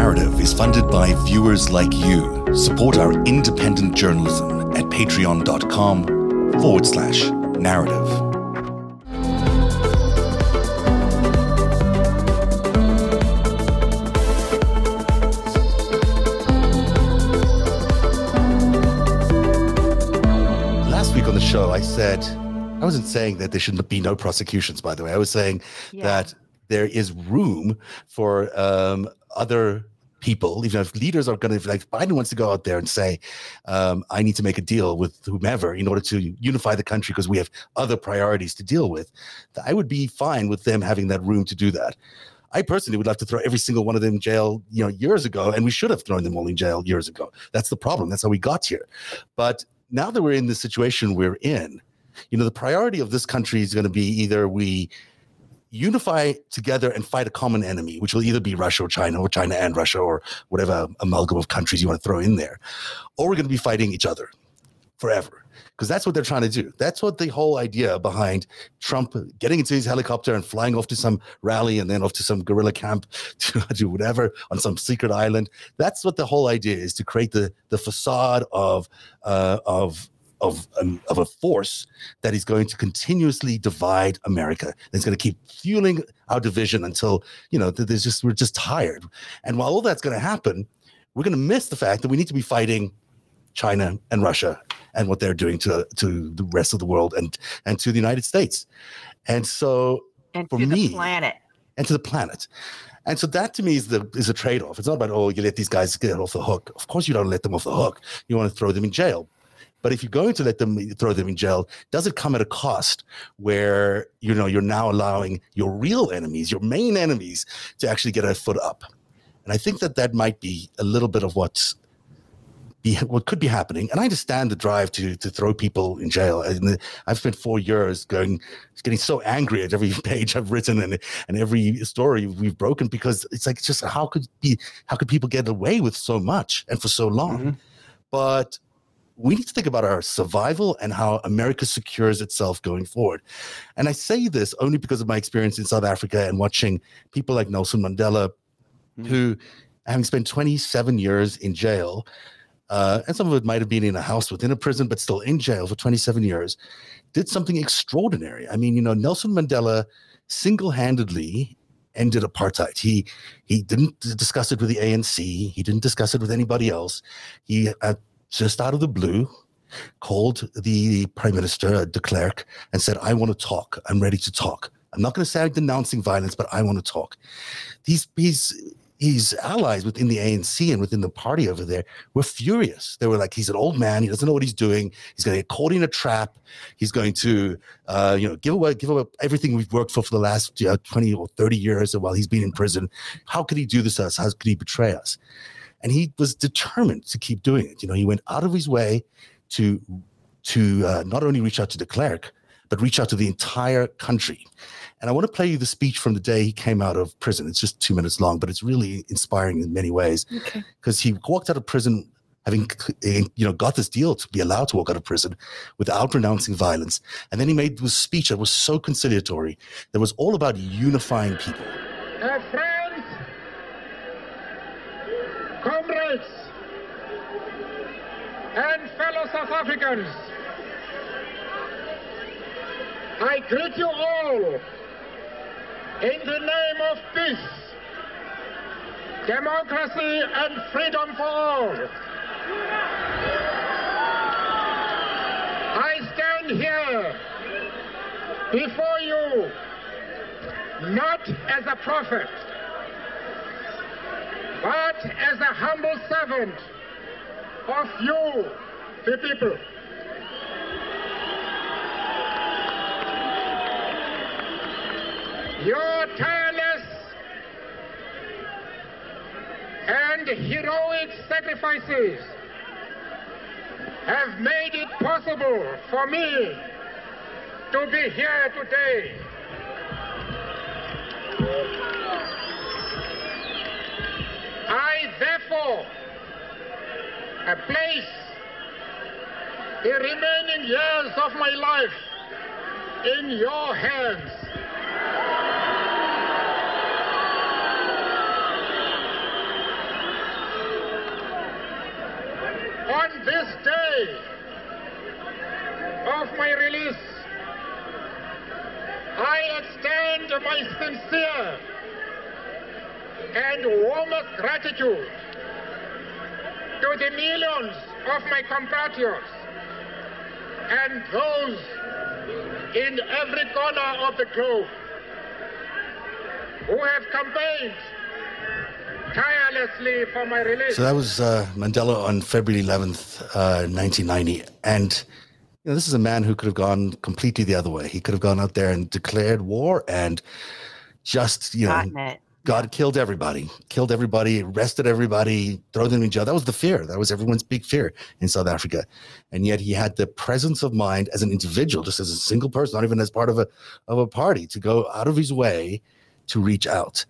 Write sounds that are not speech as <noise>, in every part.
Narrative is funded by viewers like you. Support our independent journalism at patreon.com forward slash narrative. Last week on the show, I said, I wasn't saying that there shouldn't be no prosecutions, by the way. I was saying Yeah. that there is room for um, other people, even if leaders are going to, like Biden wants to go out there and say, um, I need to make a deal with whomever in order to unify the country because we have other priorities to deal with. I would be fine with them having that room to do that. I personally would love to throw every single one of them in jail, you know, years ago, and we should have thrown them all in jail years ago. That's the problem. That's how we got here. But now that we're in the situation we're in, you know, the priority of this country is going to be either we unify together and fight a common enemy, which will either be Russia or China or China and Russia or whatever amalgam of countries you want to throw in there, or we're going to be fighting each other forever. Because that's what they're trying to do. That's what the whole idea behind Trump getting into his helicopter and flying off to some rally and then off to some guerrilla camp <laughs> to do whatever on some secret island. That's what the whole idea is to create the the facade of uh, of of um, of a force that is going to continuously divide America. It's going to keep fueling our division until you know th- there's just we're just tired. And while all that's going to happen, we're going to miss the fact that we need to be fighting China and Russia and what they're doing to to the rest of the world and and to the United States. And so and for to me- the planet. and to the planet. And so that to me is the is a trade-off. It's not about oh you let these guys get off the hook. Of course you don't let them off the hook. You want to throw them in jail. But if you're going to let them throw them in jail, does it come at a cost where you know you're now allowing your real enemies, your main enemies, to actually get a foot up? And I think that that might be a little bit of what's be what could be happening. And I understand the drive to to throw people in jail. And I've spent four years going, getting so angry at every <laughs> page I've written and and every story we've broken because it's like just how could be how could people get away with so much and for so long? Mm-hmm. But we need to think about our survival and how America secures itself going forward. And I say this only because of my experience in South Africa and watching people like Nelson Mandela, who, having spent 27 years in jail, uh, and some of it might have been in a house within a prison, but still in jail for 27 years, did something extraordinary. I mean, you know, Nelson Mandela single handedly ended apartheid. He he didn't discuss it with the ANC. He didn't discuss it with anybody else. He uh, just out of the blue called the prime minister uh, de Klerk and said, "I want to talk. I'm ready to talk. I'm not going to say I'm denouncing violence, but I want to talk." These these his allies within the ANC and within the party over there were furious. They were like, he's an old man. He doesn't know what he's doing. He's going to get caught in a trap. He's going to, uh, you know, give away, give away everything we've worked for for the last uh, 20 or 30 years while he's been in prison. How could he do this to us? How could he betray us? And he was determined to keep doing it. You know, he went out of his way to, to uh, not only reach out to de Klerk, but reach out to the entire country. And I want to play you the speech from the day he came out of prison. It's just two minutes long, but it's really inspiring in many ways Okay. because he walked out of prison having eh, you know got this deal to be allowed to walk out of prison without renouncing violence. And then he made this speech that was so conciliatory that was all about unifying people. Uh, friends, comrades, and fellow South Africans, I greet you all in the name of peace, democracy, and freedom for all. I stand here before you not as a prophet, but as a humble servant of you, the people. Your tireless and heroic sacrifices have made it possible for me to be here today. I therefore place the remaining years of my life in your hands. On this day of my release, I extend my sincere and warmest gratitude to the millions of my compatriots and those in every corner of the globe who have campaigned tirelessly for my release. So that was uh, Mandela on February 11th, uh, 1990. And you know, this is a man who could have gone completely the other way. He could have gone out there and declared war and just, you know, God killed everybody, killed everybody, arrested everybody, throw them in jail. That was the fear. That was everyone's big fear in South Africa. And yet he had the presence of mind as an individual, just as a single person, not even as part of a of a party, to go out of his way to reach out.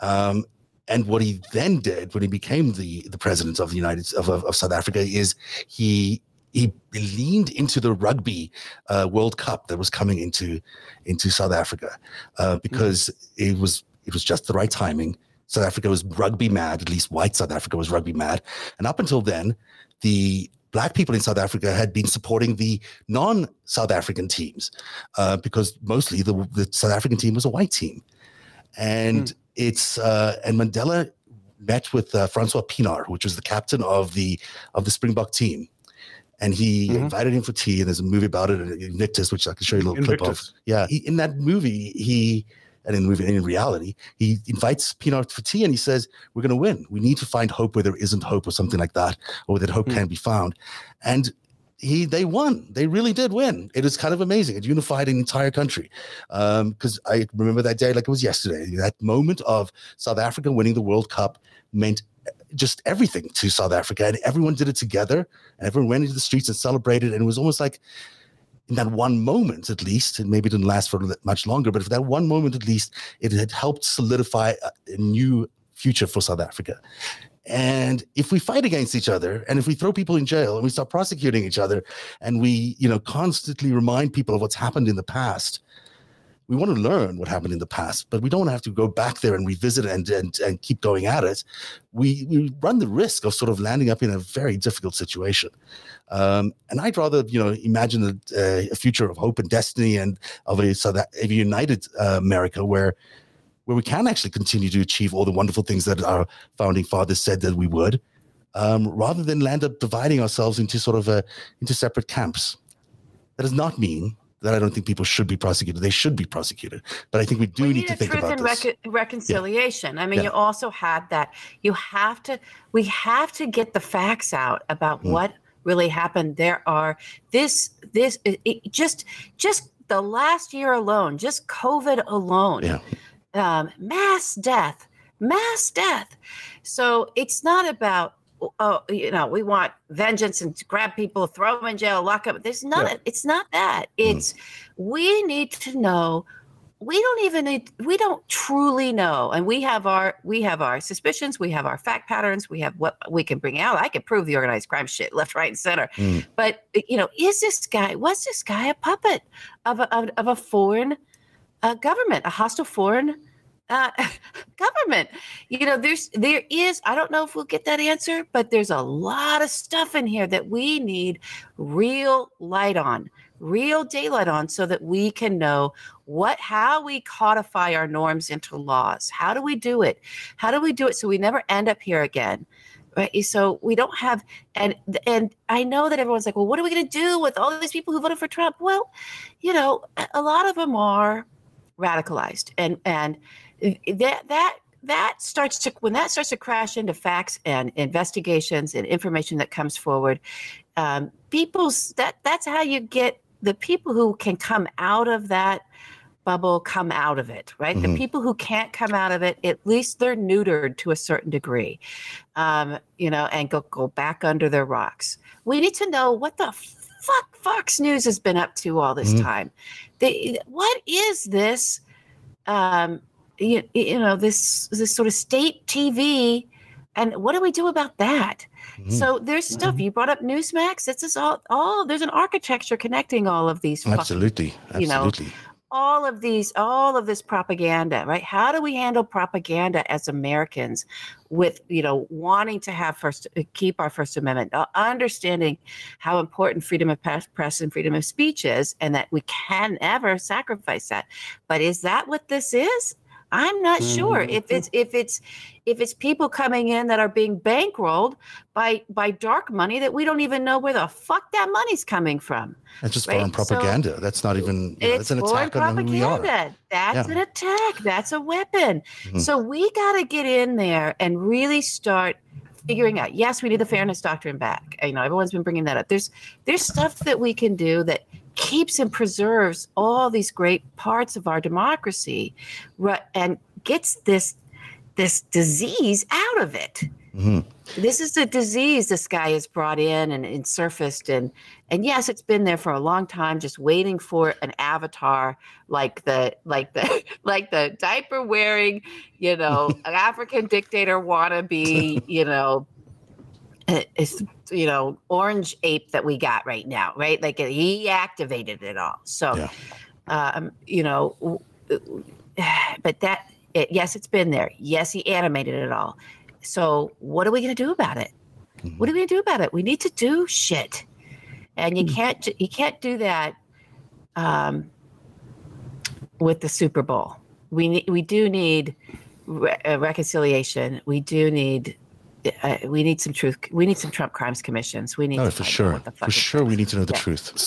Um, and what he then did when he became the the president of the United of, of, of South Africa is he he leaned into the rugby uh, World Cup that was coming into into South Africa uh, because mm-hmm. it was it was just the right timing. South Africa was rugby mad, at least white South Africa was rugby mad, and up until then, the black people in South Africa had been supporting the non-South African teams uh, because mostly the, the South African team was a white team, and mm it's uh, and Mandela met with uh, Francois Pienaar, which was the captain of the of the Springbok team, and he mm-hmm. invited him for tea. And there's a movie about it, Invictus, which I can show you a little Invictus. clip of. Yeah, he, in that movie, he and in the movie, and in reality, he invites Pienaar for tea, and he says, "We're going to win. We need to find hope where there isn't hope, or something like that, or that hope mm-hmm. can be found." And he they won. They really did win. It is kind of amazing. It unified an entire country. Because um, I remember that day like it was yesterday. That moment of South Africa winning the World Cup meant just everything to South Africa, and everyone did it together, and everyone went into the streets and celebrated. And it was almost like in that one moment, at least, and maybe it didn't last for much longer, but for that one moment, at least, it had helped solidify a, a new future for South Africa. And if we fight against each other and if we throw people in jail and we start prosecuting each other and we, you know, constantly remind people of what's happened in the past, we want to learn what happened in the past, but we don't have to go back there and revisit and and, and keep going at it. We we run the risk of sort of landing up in a very difficult situation. Um, and I'd rather, you know, imagine a, a, future of hope and destiny and of a, so that a united uh, America where where we can actually continue to achieve all the wonderful things that our founding fathers said that we would, um, rather than land up dividing ourselves into sort of a into separate camps. That does not mean that I don't think people should be prosecuted. They should be prosecuted, but I think we do we need, need to think about and this. reconciliation. Yeah. I mean, yeah. you also had that. You have to. We have to get the facts out about mm. what really happened. There are this this it, just just the last year alone, just COVID alone. Yeah um, mass death, mass death. So it's not about oh, you know, we want vengeance and grab people, throw them in jail, lock up. There's not. Yeah. It's not that. Mm. It's mm. we need to know. We don't even need. We don't truly know, and we have our we have our suspicions. We have our fact patterns. We have what we can bring out. I can prove the organized crime shit left, right, and center. Mm. But you know, is this guy? Was this guy a puppet of a of, of a foreign? uh, government, a hostile foreign uh, <laughs> government. You know, there's there is. I don't know if we'll get that answer, but there's a lot of stuff in here that we need real light on, real daylight on, so that we can know what how we codify our norms into laws. How do we do it? How do we do it so we never end up here again? right so we don't have and and i know that everyone's like well what are we going to do with all these people who voted for trump well you know a lot of them are radicalized and and that that that starts to when that starts to crash into facts and investigations and information that comes forward um, people's that that's how you get the people who can come out of that bubble come out of it right mm-hmm. the people who can't come out of it at least they're neutered to a certain degree um, you know and go, go back under their rocks we need to know what the fuck fox news has been up to all this mm-hmm. time they, what is this um, you, you know this this sort of state TV, and what do we do about that? Mm-hmm. So there's stuff mm-hmm. you brought up Newsmax. This is all all there's an architecture connecting all of these. Absolutely, fucking, absolutely. You know, all of these, all of this propaganda, right? How do we handle propaganda as Americans with, you know, wanting to have first, keep our First Amendment, uh, understanding how important freedom of press and freedom of speech is, and that we can never sacrifice that. But is that what this is? I'm not mm-hmm. sure if it's if it's if it's people coming in that are being bankrolled by by dark money that we don't even know where the fuck that money's coming from. It's just right? foreign propaganda. So That's not even you know, it's, an attack on are. That's yeah. an attack. That's a weapon. Mm-hmm. So we got to get in there and really start figuring out yes we need the fairness doctrine back you know everyone's been bringing that up there's there's stuff that we can do that keeps and preserves all these great parts of our democracy and gets this this disease out of it. Mm-hmm. This is a disease this guy has brought in and, and surfaced and and yes, it's been there for a long time, just waiting for an avatar like the like the <laughs> like the diaper wearing, you know, <laughs> African dictator wannabe, you know, is you know orange ape that we got right now right? Like he activated it all. So yeah. um you know <sighs> but that it, yes it's been there. Yes he animated it all. So what are we going to do about it? Mm-hmm. what are we going to do about it? We need to do shit. And you mm-hmm. can't you can't do that um with the super bowl. We need we do need re- reconciliation. We do need uh, we need some truth. We need some Trump crimes commissions. We need oh, for sure. For sure, we need to know the yeah. truth.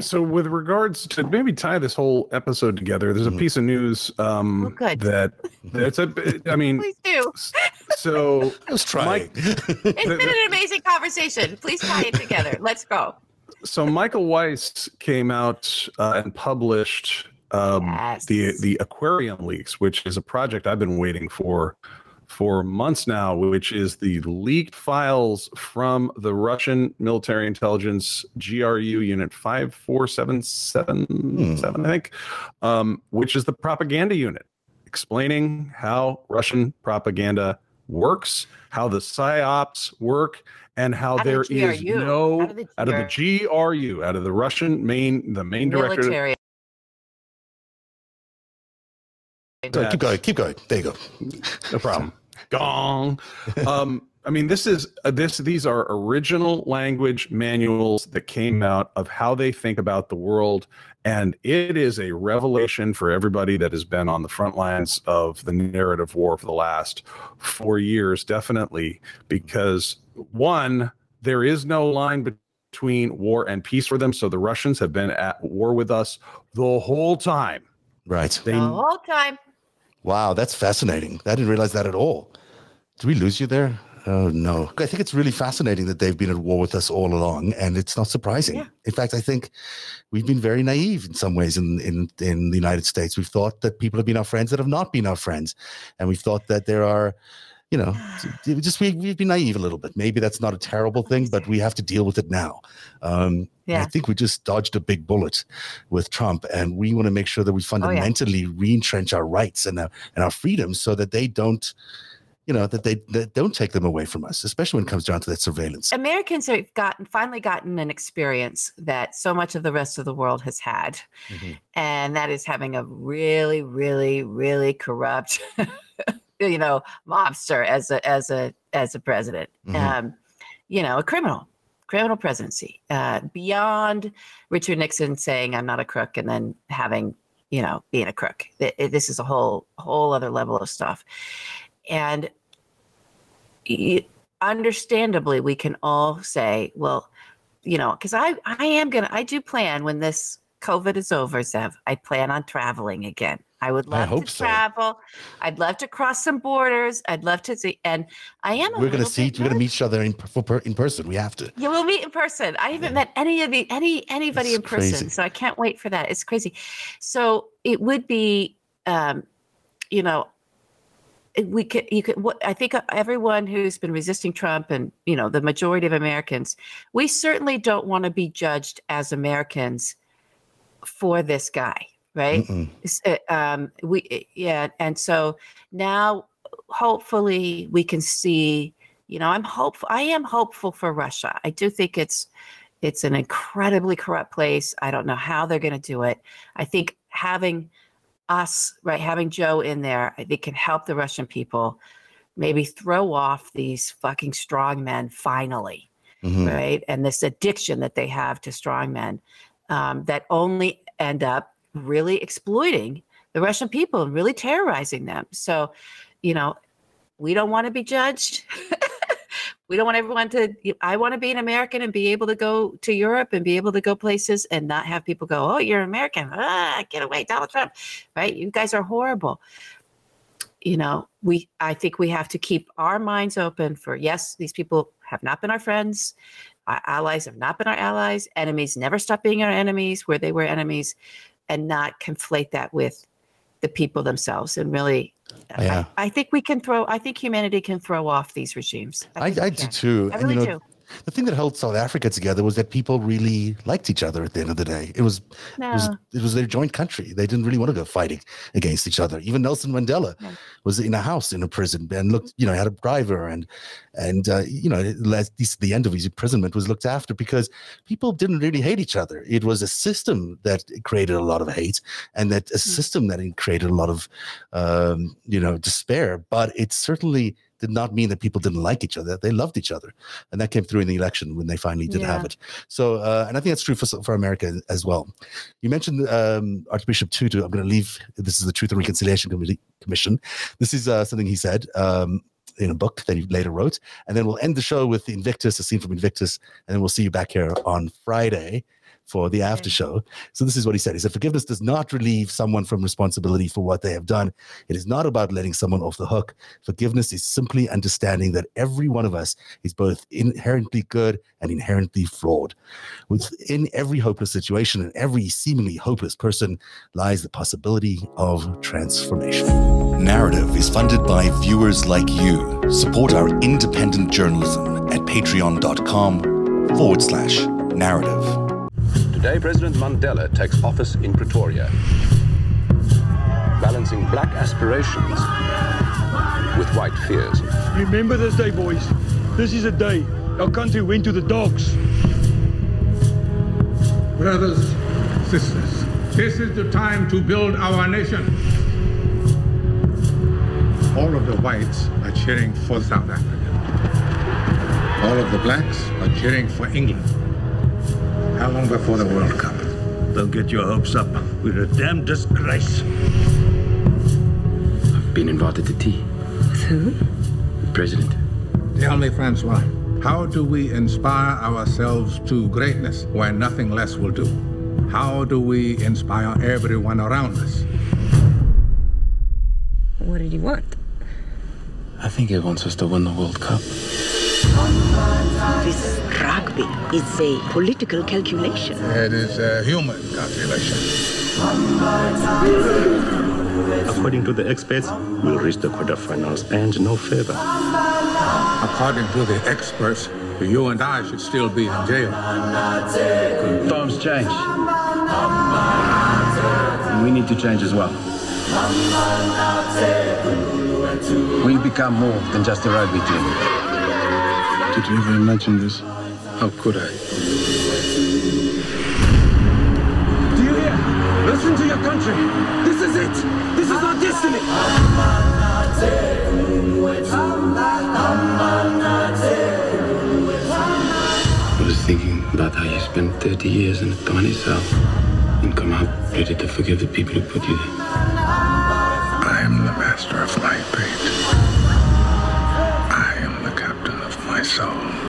So, with regards to maybe tie this whole episode together, there's a mm-hmm. piece of news um, oh, that <laughs> that's a. I mean, please do. So, I was trying. Mike, <laughs> it's been an amazing conversation. Please tie it together. Let's go. So, Michael Weiss came out uh, and published um, yes. the the aquarium leaks, which is a project I've been waiting for for months now, which is the leaked files from the Russian military intelligence GRU Unit 54777, hmm. I think, um, which is the propaganda unit, explaining how Russian propaganda works, how the psyops work, and how out there the is no out of, the, out of the GRU, out of the Russian main, the main military. director. So keep going, keep going. There you go. No problem. Gong. Um, I mean, this is uh, this. These are original language manuals that came out of how they think about the world, and it is a revelation for everybody that has been on the front lines of the narrative war for the last four years. Definitely, because one, there is no line between war and peace for them. So the Russians have been at war with us the whole time. Right. They, the whole time. Wow, that's fascinating. I didn't realize that at all. Did we lose you there? Oh no. I think it's really fascinating that they've been at war with us all along, and it's not surprising. Yeah. In fact, I think we've been very naive in some ways in, in in the United States. We've thought that people have been our friends that have not been our friends, and we've thought that there are, you know, <sighs> just we, we've been naive a little bit. Maybe that's not a terrible thing, but we have to deal with it now. Um, yeah. I think we just dodged a big bullet with Trump, and we want to make sure that we fundamentally oh, yeah. re-entrench our rights and our, and our freedoms so that they don't you know that they that don't take them away from us especially when it comes down to that surveillance americans have gotten finally gotten an experience that so much of the rest of the world has had mm-hmm. and that is having a really really really corrupt <laughs> you know mobster as a as a as a president mm-hmm. um you know a criminal criminal presidency uh beyond richard nixon saying i'm not a crook and then having you know being a crook it, it, this is a whole whole other level of stuff and understandably, we can all say, well, you know, because I, I am going to, I do plan when this COVID is over, Zev, I plan on traveling again. I would love I to travel. I'd love to cross some borders. I'd love to see, and I am. We're going to see. We're going to meet each other in in person. We have to. Yeah, we'll meet in person. I haven't yeah. met any of the any anybody it's in person, crazy. so I can't wait for that. It's crazy. So it would be, um, you know, we could you could what i think everyone who's been resisting trump and you know the majority of americans we certainly don't want to be judged as americans for this guy right? Uh, um we yeah and so now hopefully we can see you know i'm hopeful i am hopeful for russia. I do think it's it's an incredibly corrupt place. I don't know how they're going to do it. I think having us, right, having Joe in there, I think can help the Russian people maybe throw off these fucking strong men finally, Mhm. right? And this addiction that they have to strong men um, that only end up really exploiting the Russian people and really terrorizing them. So, you know, we don't want to be judged. <laughs> we don't want everyone to. I want to be an American and be able to go to Europe and be able to go places and not have people go, "Oh, you're American. Ah, get away, Donald Trump." Right? You guys are horrible. You know, we. I think we have to keep our minds open for yes, these people have not been our friends. Our allies have not been our allies. Enemies never stop being our enemies where they were enemies, and not conflate that with the people themselves and really Yeah. I, I think we can throw i think humanity can throw off these regimes I, we I do too. i really you know, do the thing that held South Africa together was that people really liked each other at the end of the day. It was it was it was their joint country. They didn't really want to go fighting against each other. Even Nelson Mandela was in a house in a prison and looked, you know, had a driver and and uh, you know, at least the end of his imprisonment was looked after because people didn't really hate each other. It was a system that created a lot of hate and that a system that created a lot of um, you know despair. But it certainly did not mean that people didn't like each other. They loved each other, and that came through in the election when they finally did have it. So, uh, and I think that's true for for America as well. You mentioned um, Archbishop Tutu. I'm going to leave. This is the Truth and Reconciliation Committee, Commission. This is uh, something he said um, in a book that he later wrote, and then we'll end the show with Invictus, a scene from Invictus, and then we'll see you back here on Friday for the after show. So this is what he said. He said, forgiveness does not relieve someone from responsibility for what they have done. It is not about letting someone off the hook. Forgiveness is simply understanding that every one of us is both inherently good and inherently flawed. Within every hopeless situation and every seemingly hopeless person lies the possibility of transformation. Narrative is funded by viewers like you. Support our independent journalism at patreon.com forward slash narrative. Today, President Mandela takes office in Pretoria, balancing black aspirations with white fears. Remember this day, boys. This is a day our country went to the dogs. Brothers, sisters, this is the time to build our nation. All of the whites are cheering for South Africa. All of the blacks are cheering for England. How long before the World Cup? Don't get your hopes up. We're a damn disgrace. I've been invited to tea. With Who? The President. Tell me, Francois, how do we inspire ourselves to greatness where nothing less will do? How do we inspire everyone around us? What did he want? I think he wants us to win the World Cup. This rugby is a political calculation. It is a human calculation. According to the experts, we'll reach the quarterfinals and no further. According to the experts, you and I should still be in jail. Times change. And we need to change as well. We become more than just a rugby team. Did you ever imagine this? How could I? Do you hear? Listen to your country. This is it. This is our destiny. I was thinking about how you spent 30 years in a tiny cell and come out ready to forgive the people who put you there.